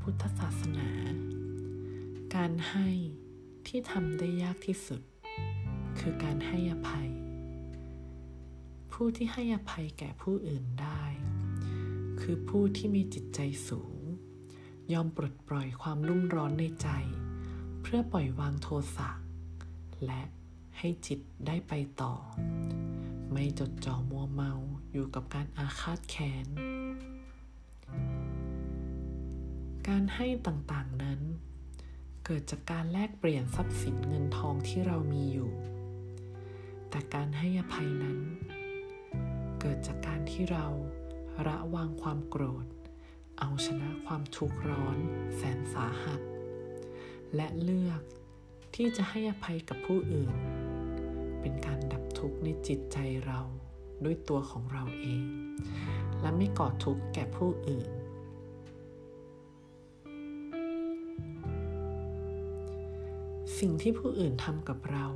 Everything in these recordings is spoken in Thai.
พุทธศาสนา การให้ที่ทำได้ยากที่สุด คือการให้อภัย ผู้ที่ให้อภัยแก่ผู้อื่นได้ คือผู้ที่มีจิตใจสูง ยอมปลดปล่อยความรุ่มร้อนในใจ เพื่อปล่อยวางโทสะและให้จิตได้ไปต่อ ไม่จดจ่อมัวเมาอยู่กับการอาฆาตแค้น การให้ต่างๆนั้น เกิดจากการแลกเปลี่ยนทรัพย์สินเงินทองที่เรามีอยู่ แต่การให้อภัยนั้น เกิดจากการที่เราระวางความโกรธ เอาชนะความทุกข์ร้อนแสนสาหัส และเลือกที่จะให้อภัยกับผู้อื่น เป็นการดับทุกข์ในจิตใจเราด้วยตัวของเราเอง และไม่ก่อทุกข์แก่ผู้อื่น สิ่งที่ผู้อื่นทำกับเรา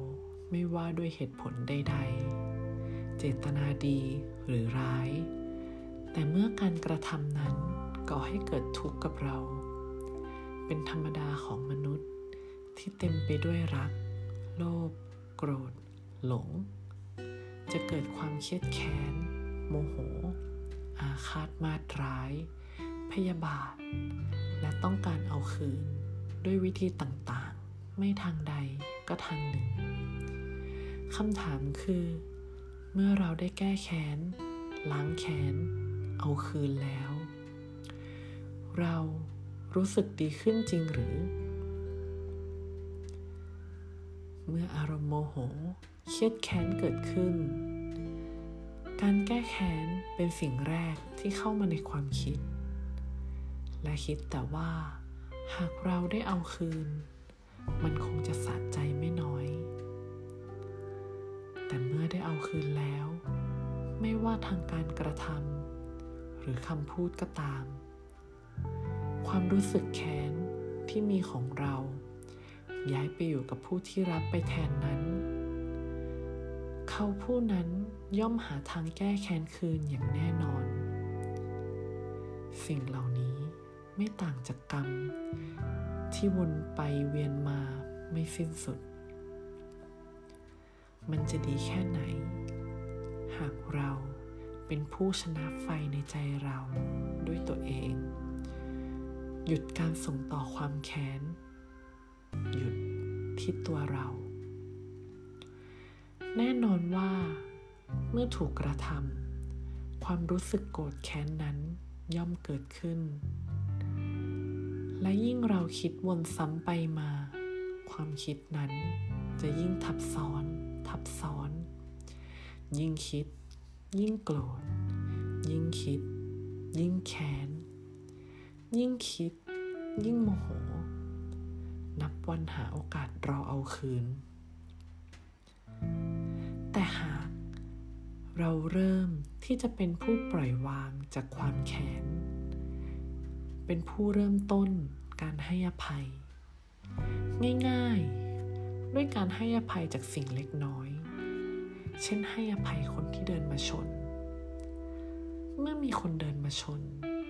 ไม่ว่าด้วยเหตุผลใด ๆ เจตนาดีหรือร้าย แต่เมื่อการกระทำนั้นก่อให้เกิดทุกข์กับเรา เป็นธรรมดาของมนุษย์ที่เต็มไปด้วยรัก โลภโกรธ หลง จะเกิดความเครียดแค้น โมโห อาฆาตมาตร้าย พยาบาท และต้องการเอาคืนด้วยวิธีต่าง ไม่ทางใดก็ทางหนึ่งคำถามคือ เมื่อเราได้แก้แค้น ล้างแค้น เอาคืนแล้ว เรารู้สึกดีขึ้นจริงหรือ เมื่ออารมณ์โมโหเครียดแค้นเกิดขึ้น การแก้แค้นเป็นสิ่งแรกที่เข้ามาในความคิด และคิดแต่ว่า หากเราได้เอาคืนมัน ทางการกระทำหรือคำพูดก็ตาม ความรู้สึกแค้นที่มีของเรา ย้ายไปอยู่กับผู้ที่รับไปแทนนั้น เขาผู้นั้นย่อมหาทางแก้แค้นคืนอย่างแน่นอน สิ่งเหล่านี้ไม่ต่างจากกรรม ที่วนไปเวียนมาไม่สิ้นสุด มันจะดีแค่ไหน หากเรา เป็นผู้ชนะไฟในใจเราด้วยตัวเอง หยุดการส่งต่อความแค้น หยุดที่ตัวเรา แน่นอนว่า เมื่อถูกกระทำความรู้สึกโกรธแค้นนั้นย่อมเกิดขึ้น และยิ่งเราคิดวนซ้ำไปมา ความคิดนั้นจะยิ่งทับซ้อน ทับซ้อน ยิ่งคิด ยิ่งโกรธ ยิ่งคิด ยิ่งแค้น ยิ่งคิด ยิ่งโมโห นับวันหาโอกาสรอเอาคืน แต่หากเราเริ่มที่จะเป็นผู้ปล่อยวางจากความแค้น เป็นผู้เริ่มต้นการให้อภัย ง่ายๆ ด้วยการให้อภัยจากสิ่งเล็กน้อย เช่นให้อภัยคนที่เดินมาชน เมื่อมีคนเดินมาชน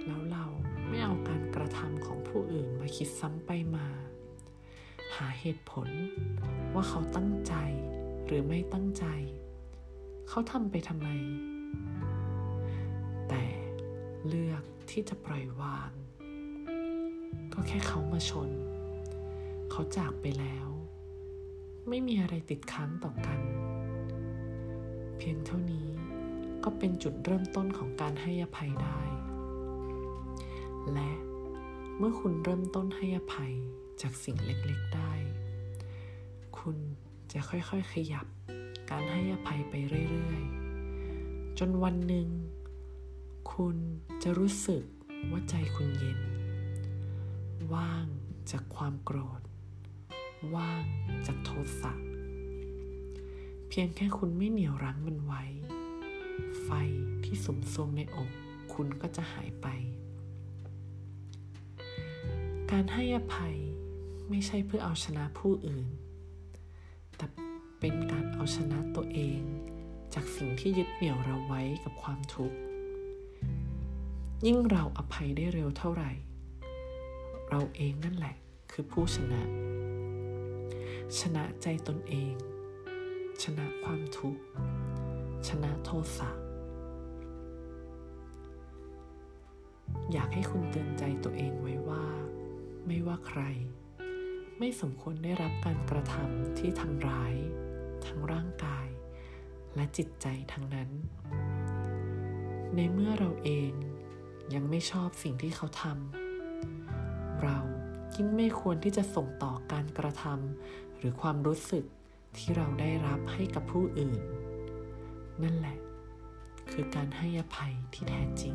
แล้วเราไม่เอาการกระทำของผู้อื่นมาคิดซ้ำไปมา หาเหตุผลว่าเขาตั้งใจหรือไม่ตั้งใจ เขาทำไปทำไม แต่เลือกที่จะปล่อยวาง ก็แค่เขามาชน เขาจากไปแล้ว ไม่มีอะไรติดค้างต่อกัน พียงเท่านี้ ก็เป็นจุดเริ่มต้นของการให้อภัยได้ และเมื่อคุณเริ่มต้นให้อภัยจากสิ่งเล็กๆได้ คุณจะค่อยๆขยับการให้อภัยไปเรื่อยๆ จนวันหนึ่ง คุณจะรู้สึกว่าใจคุณเย็น ว่างจากความโกรธ ว่างจากโทสะ พียงแค่คุณไม่เหนี่ยวรั้งมันไว้ ไฟที่สมทรงในอกคุณก็จะหายไป การให้อภัยไม่ใช่เพื่อเอาชนะผู้อื่น แต่เป็นการเอาชนะตัวเอง จากสิ่งที่ยึดเหนี่ยวเราไว้กับความทุกข์ ยิ่งเราอภัยได้เร็วเท่าไหร่ เราเองนั่นแหละคือผู้ชนะ ชนะใจตนเอง ชนะความทุกข์ ชนะโทสะ อยากให้คุณเตือนใจตัวเองไว้ว่า ไม่ว่าใคร ไม่สมควรได้รับการกระทำที่ทำร้าย ทั้งร่างกาย และจิตใจทั้งนั้น ในเมื่อเราเองยังไม่ชอบสิ่งที่เขาทำเรายิ่งไม่ควรที่จะส่งต่อการกระทำหรือความรู้สึก ที่เราได้รับให้กับผู้อื่น นั่นแหละ คือการให้อภัยที่แท้จริง